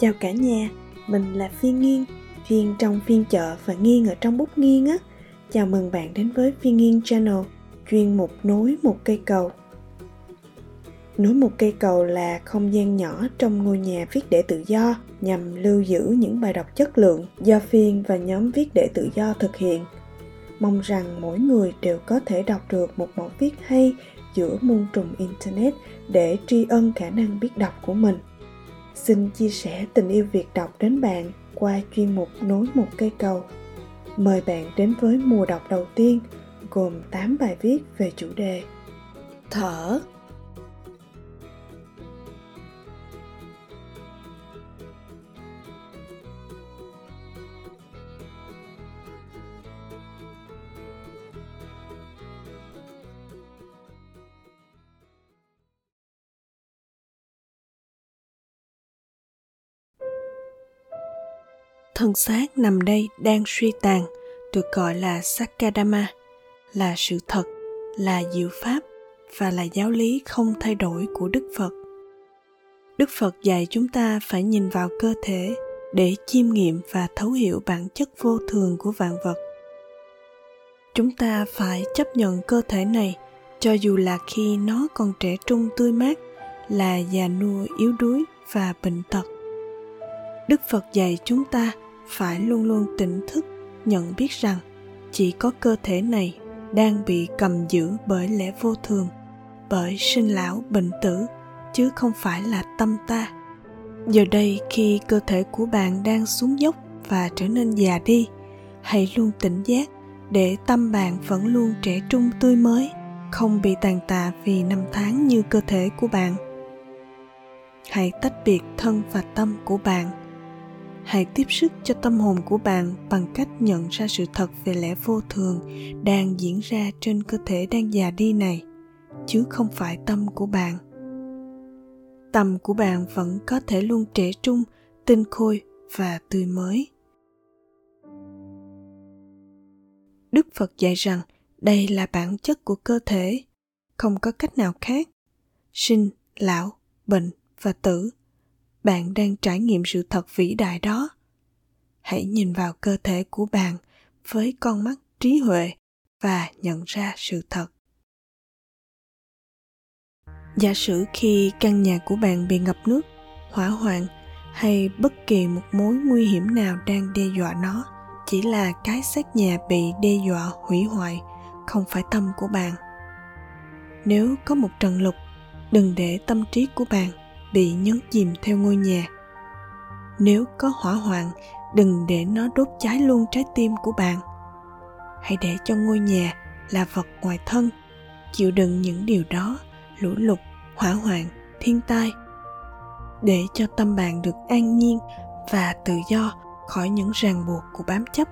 Chào cả nhà, mình là Phiên Nghiên, Phiên trong phiên chợ và Nghiên ở trong bút nghiên á. Chào mừng bạn đến với Phiên Nghiên Channel, chuyên mục nối một cây cầu. Nối một cây cầu là không gian nhỏ trong ngôi nhà viết để tự do nhằm lưu giữ những bài đọc chất lượng do Phiên và nhóm viết để tự do thực hiện. Mong rằng mỗi người đều có thể đọc được một mẫu viết hay giữa muôn trùng Internet để tri ân khả năng biết đọc của mình. Xin chia sẻ tình yêu việc đọc đến bạn qua chuyên mục Nối một cây cầu. Mời bạn đến với mùa đọc đầu tiên, gồm 8 bài viết về chủ đề Thở thân xác nằm đây đang suy tàn, được gọi là sakadama, là sự thật, là diệu pháp và là giáo lý không thay đổi của đức phật. Đức phật dạy chúng ta phải nhìn vào cơ thể để chiêm nghiệm và thấu hiểu bản chất vô thường của vạn vật. Chúng ta phải chấp nhận cơ thể này, cho dù là khi nó còn trẻ trung tươi mát, là già nua yếu đuối và bệnh tật. Đức phật dạy chúng ta phải luôn luôn tỉnh thức, nhận biết rằng chỉ có cơ thể này đang bị cầm giữ bởi lẽ vô thường, bởi sinh lão bệnh tử, chứ không phải là tâm ta. Giờ đây khi cơ thể của bạn đang xuống dốc và trở nên già đi, hãy luôn tỉnh giác để tâm bạn vẫn luôn trẻ trung tươi mới, không bị tàn tạ vì năm tháng như cơ thể của bạn. Hãy tách biệt thân và tâm của bạn hãy tiếp sức cho tâm hồn của bạn bằng cách nhận ra sự thật về lẽ vô thường đang diễn ra trên cơ thể đang già đi này, chứ không phải tâm của bạn. Tâm của bạn vẫn có thể luôn trẻ trung, tinh khôi và tươi mới. Đức phật dạy rằng đây là bản chất của cơ thể, không có cách nào khác. Sinh, lão, bệnh và tử bạn đang trải nghiệm sự thật vĩ đại đó. Hãy nhìn vào cơ thể của bạn với con mắt trí huệ và nhận ra sự thật. Giả sử khi căn nhà của bạn bị ngập nước, hỏa hoạn hay bất kỳ một mối nguy hiểm nào đang đe dọa nó, chỉ là cái xác nhà bị đe dọa hủy hoại, không phải tâm của bạn. Nếu có một trận lục đừng để tâm trí của bạn bị nhấn chìm theo ngôi nhà. Nếu có hỏa hoạn, đừng để nó đốt cháy luôn trái tim của bạn. Hãy để cho ngôi nhà là vật ngoài thân, chịu đựng những điều đó, lũ lụt, hỏa hoạn, thiên tai. Để cho tâm bạn được an nhiên và tự do khỏi những ràng buộc của bám chấp.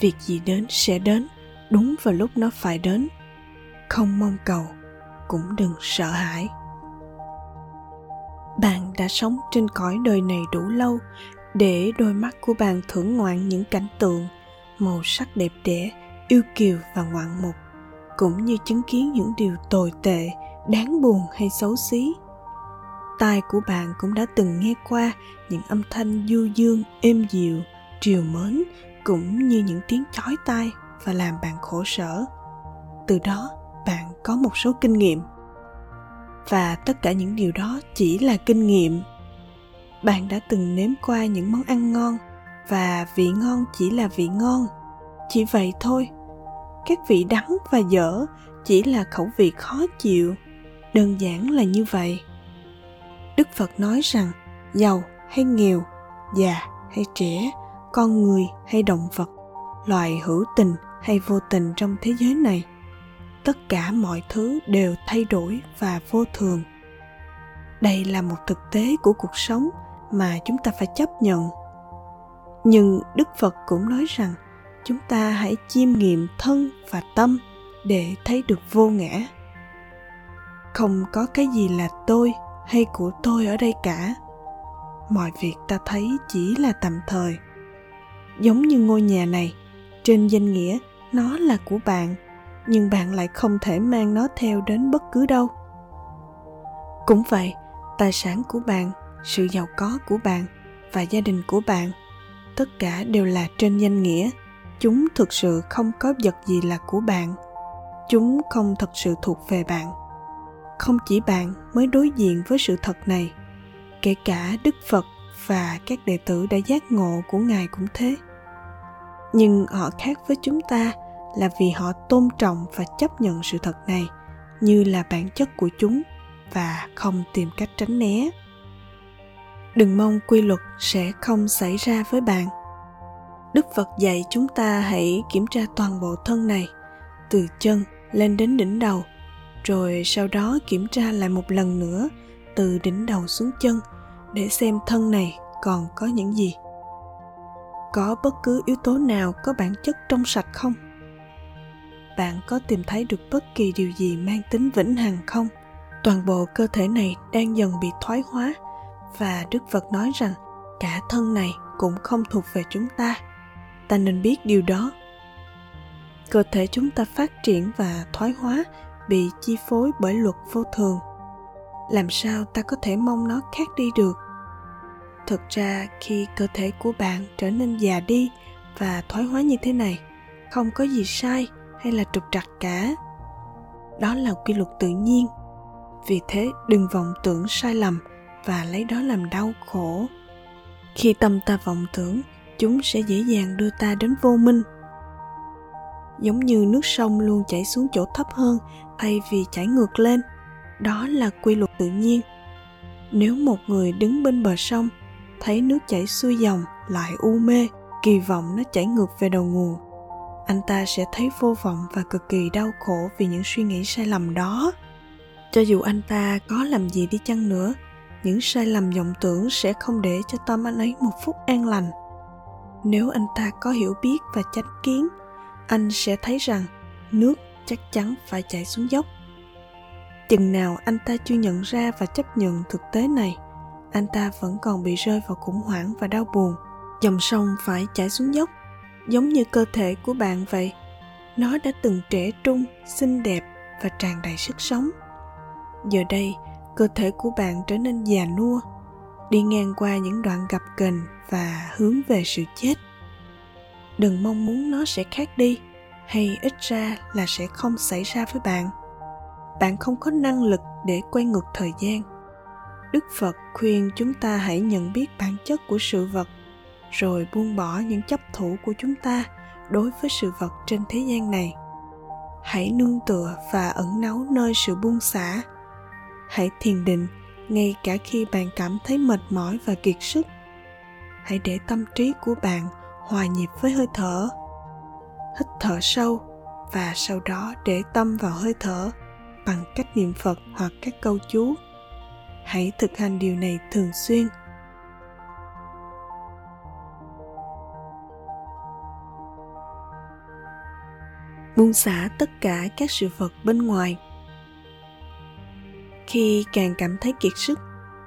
Việc gì đến sẽ đến, đúng vào lúc nó phải đến. Không mong cầu, cũng đừng sợ hãi đã sống trên cõi đời này đủ lâu, để đôi mắt của bạn thưởng ngoạn những cảnh tượng, màu sắc đẹp đẽ, yêu kiều và ngoạn mục, cũng như chứng kiến những điều tồi tệ, đáng buồn hay xấu xí. Tai của bạn cũng đã từng nghe qua những âm thanh du dương, êm dịu, triều mến, cũng như những tiếng chói tai và làm bạn khổ sở. Từ đó, bạn có một số kinh nghiệm và tất cả những điều đó chỉ là kinh nghiệm. Bạn đã từng nếm qua những món ăn ngon và vị ngon chỉ là vị ngon. Chỉ vậy thôi. Các vị đắng và dở chỉ là khẩu vị khó chịu. Đơn giản là như vậy. Đức phật nói rằng, giàu hay nghèo, già hay trẻ, con người hay động vật, loài hữu tình hay vô tình trong thế giới này tất cả mọi thứ đều thay đổi và vô thường. Đây là một thực tế của cuộc sống mà chúng ta phải chấp nhận. Nhưng đức phật cũng nói rằng, chúng ta hãy chiêm nghiệm thân và tâm để thấy được vô ngã. Không có cái gì là tôi hay của tôi ở đây cả. Mọi việc ta thấy chỉ là tạm thời. Giống như ngôi nhà này, trên danh nghĩa nó là của bạn nhưng bạn lại không thể mang nó theo đến bất cứ đâu. Cũng vậy, tài sản của bạn, sự giàu có của bạn và gia đình của bạn, tất cả đều là trên danh nghĩa. Chúng thực sự không có vật gì là của bạn. Chúng không thật sự thuộc về bạn. Không chỉ bạn mới đối diện với sự thật này, kể cả đức phật và các đệ tử đã giác ngộ của ngài cũng thế. Nhưng họ khác với chúng ta là vì họ tôn trọng và chấp nhận sự thật này, như là bản chất của chúng, và không tìm cách tránh né. Đừng mong quy luật sẽ không xảy ra với bạn. Đức phật dạy chúng ta hãy kiểm tra toàn bộ thân này, từ chân lên đến đỉnh đầu, rồi sau đó kiểm tra lại một lần nữa, từ đỉnh đầu xuống chân, để xem thân này còn có những gì. Có bất cứ yếu tố nào có bản chất trong sạch không? Bạn có tìm thấy được bất kỳ điều gì mang tính vĩnh hằng không? Toàn bộ cơ thể này đang dần bị thoái hóa, và đức phật nói rằng cả thân này cũng không thuộc về chúng ta. Ta nên biết điều đó. Cơ thể chúng ta phát triển và thoái hóa bị chi phối bởi luật vô thường. Làm sao ta có thể mong nó khác đi được? Thực ra, khi cơ thể của bạn trở nên già đi và thoái hóa như thế này, không có gì sai hay là trục trặc cả? Đó là quy luật tự nhiên. Vì thế, đừng vọng tưởng sai lầm và lấy đó làm đau khổ. Khi tâm ta vọng tưởng, chúng sẽ dễ dàng đưa ta đến vô minh. Giống như nước sông luôn chảy xuống chỗ thấp hơn thay vì chảy ngược lên. Đó là quy luật tự nhiên. Nếu một người đứng bên bờ sông, thấy nước chảy xuôi dòng, lại u mê, kỳ vọng nó chảy ngược về đầu nguồn anh ta sẽ thấy vô vọng và cực kỳ đau khổ vì những suy nghĩ sai lầm đó. Cho dù anh ta có làm gì đi chăng nữa, những sai lầm vọng tưởng sẽ không để cho tâm anh ấy một phút an lành. Nếu anh ta có hiểu biết và chánh kiến, anh sẽ thấy rằng nước chắc chắn phải chảy xuống dốc. Chừng nào anh ta chưa nhận ra và chấp nhận thực tế này, anh ta vẫn còn bị rơi vào khủng hoảng và đau buồn, dòng sông phải chảy xuống dốc giống như cơ thể của bạn vậy. Nó đã từng trẻ trung, xinh đẹp và tràn đầy sức sống. Giờ đây, cơ thể của bạn trở nên già nua, đi ngang qua những đoạn gập ghềnh và hướng về sự chết. Đừng mong muốn nó sẽ khác đi, hay ít ra là sẽ không xảy ra với bạn. Bạn không có năng lực để quay ngược thời gian. Đức phật khuyên chúng ta hãy nhận biết bản chất của sự vật rồi buông bỏ những chấp thủ của chúng ta đối với sự vật trên thế gian này. Hãy nương tựa và ẩn náu nơi sự buông xả. Hãy thiền định ngay cả khi bạn cảm thấy mệt mỏi và kiệt sức. Hãy để tâm trí của bạn hòa nhịp với hơi thở. Hít thở sâu và sau đó để tâm vào hơi thở bằng cách niệm phật hoặc các câu chú. Hãy thực hành điều này thường xuyên buông xả tất cả các sự vật bên ngoài. Khi càng cảm thấy kiệt sức,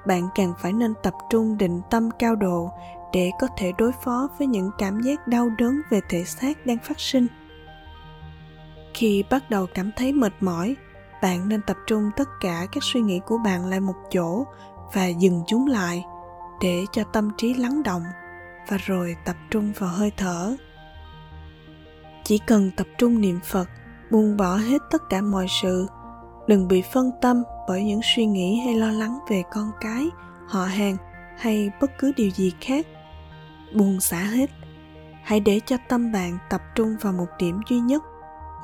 bạn càng phải nên tập trung định tâm cao độ để có thể đối phó với những cảm giác đau đớn về thể xác đang phát sinh. Khi bắt đầu cảm thấy mệt mỏi, bạn nên tập trung tất cả các suy nghĩ của bạn lại một chỗ và dừng chúng lại để cho tâm trí lắng động và rồi tập trung vào hơi thở chỉ cần tập trung niệm phật, buông bỏ hết tất cả mọi sự. Đừng bị phân tâm bởi những suy nghĩ hay lo lắng về con cái, họ hàng hay bất cứ điều gì khác. Buông xả hết. Hãy để cho tâm bạn tập trung vào một điểm duy nhất,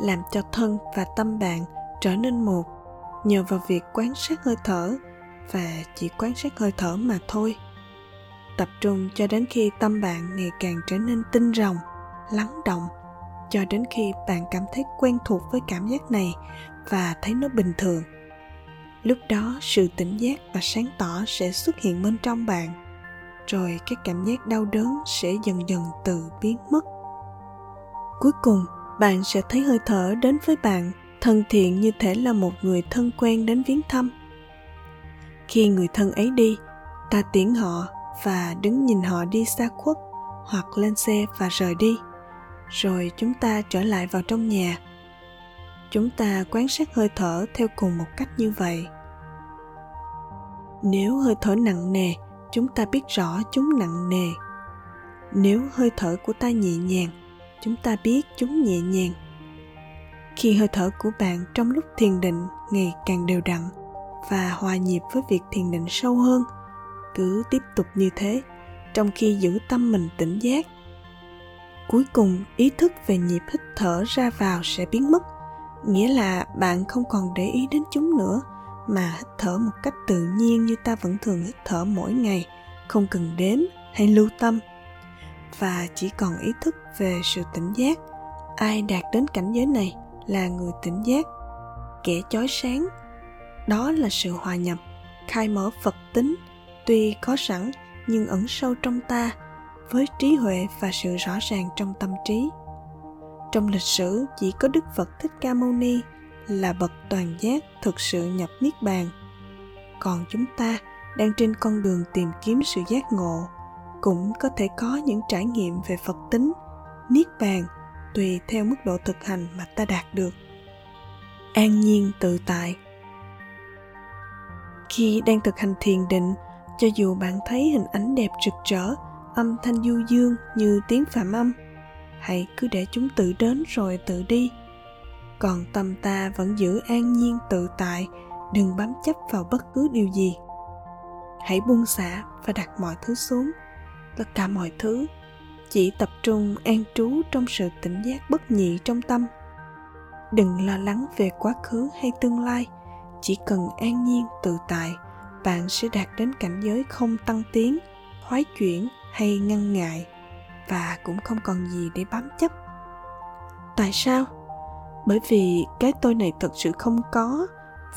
làm cho thân và tâm bạn trở nên một, nhờ vào việc quan sát hơi thở và chỉ quan sát hơi thở mà thôi. Tập trung cho đến khi tâm bạn ngày càng trở nên tinh rồng, lắng động cho đến khi bạn cảm thấy quen thuộc với cảm giác này và thấy nó bình thường. Lúc đó, sự tỉnh giác và sáng tỏ sẽ xuất hiện bên trong bạn, rồi cái cảm giác đau đớn sẽ dần dần tự biến mất. Cuối cùng, bạn sẽ thấy hơi thở đến với bạn, thân thiện như thể là một người thân quen đến viếng thăm. Khi người thân ấy đi, ta tiễn họ và đứng nhìn họ đi xa khuất hoặc lên xe và rời đi rồi chúng ta trở lại vào trong nhà. Chúng ta quan sát hơi thở theo cùng một cách như vậy. Nếu hơi thở nặng nề, chúng ta biết rõ chúng nặng nề. Nếu hơi thở của ta nhẹ nhàng, chúng ta biết chúng nhẹ nhàng. Khi hơi thở của bạn trong lúc thiền định ngày càng đều đặn và hòa nhịp với việc thiền định sâu hơn, cứ tiếp tục như thế, trong khi giữ tâm mình tỉnh giác cuối cùng ý thức về nhịp hít thở ra vào sẽ biến mất. Nghĩa là bạn không còn để ý đến chúng nữa, mà hít thở một cách tự nhiên như ta vẫn thường hít thở mỗi ngày, không cần đếm hay lưu tâm. Và chỉ còn ý thức về sự tỉnh giác. Ai đạt đến cảnh giới này là người tỉnh giác, kẻ chói sáng. Đó là sự hòa nhập, khai mở phật tính. Tuy có sẵn, nhưng ẩn sâu trong ta với trí huệ và sự rõ ràng trong tâm trí. Trong lịch sử, chỉ có đức phật thích ca mâu ni là bậc toàn giác thực sự nhập niết bàn. Còn chúng ta đang trên con đường tìm kiếm sự giác ngộ, cũng có thể có những trải nghiệm về phật tính, niết bàn, tùy theo mức độ thực hành mà ta đạt được. An nhiên tự tại. Khi đang thực hành thiền định, cho dù bạn thấy hình ảnh đẹp rực rỡ âm thanh du dương như tiếng phạm âm. Hãy cứ để chúng tự đến rồi tự đi. Còn tâm ta vẫn giữ an nhiên tự tại, đừng bám chấp vào bất cứ điều gì. Hãy buông xả và đặt mọi thứ xuống. Tất cả mọi thứ, chỉ tập trung an trú trong sự tỉnh giác bất nhị trong tâm. Đừng lo lắng về quá khứ hay tương lai, chỉ cần an nhiên tự tại, bạn sẽ đạt đến cảnh giới không tăng tiến, thoái chuyển hay ngăn ngại và cũng không còn gì để bám chấp. Tại sao? Bởi vì cái tôi này thật sự không có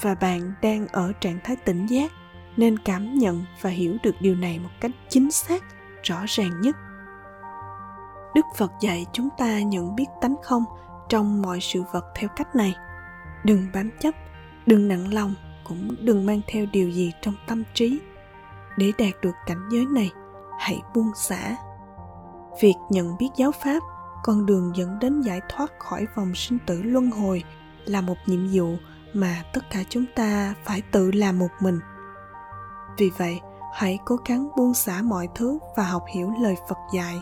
và bạn đang ở trạng thái tỉnh giác nên cảm nhận và hiểu được điều này một cách chính xác, rõ ràng nhất. Đức phật dạy chúng ta nhận biết tánh không trong mọi sự vật theo cách này. Đừng bám chấp, đừng nặng lòng, cũng đừng mang theo điều gì trong tâm trí. Để đạt được cảnh giới này hãy buông xả. Việc nhận biết giáo pháp, con đường dẫn đến giải thoát khỏi vòng sinh tử luân hồi là một nhiệm vụ mà tất cả chúng ta phải tự làm một mình. Vì vậy, hãy cố gắng buông xả mọi thứ và học hiểu lời phật dạy.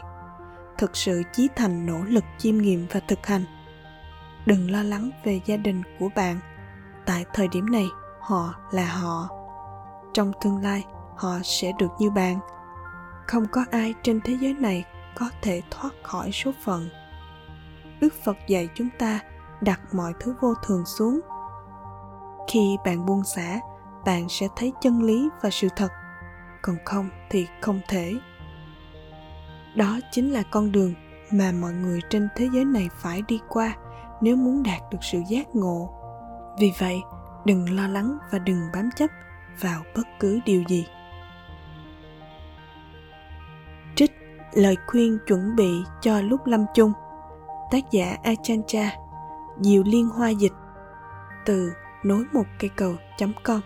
Thực sự chí thành nỗ lực chiêm nghiệm và thực hành. Đừng lo lắng về gia đình của bạn. Tại thời điểm này, họ là họ. Trong tương lai, họ sẽ được như bạn không có ai trên thế giới này có thể thoát khỏi số phận. Đức phật dạy chúng ta đặt mọi thứ vô thường xuống. Khi bạn buông xả, bạn sẽ thấy chân lý và sự thật. Còn không thì không thể. Đó chính là con đường mà mọi người trên thế giới này phải đi qua nếu muốn đạt được sự giác ngộ. Vì vậy, đừng lo lắng và đừng bám chấp vào bất cứ điều gì. Lời khuyên chuẩn bị cho lúc lâm chung. Tác giả achancha diệu liên hoa dịch, từ nối một cây cầu com.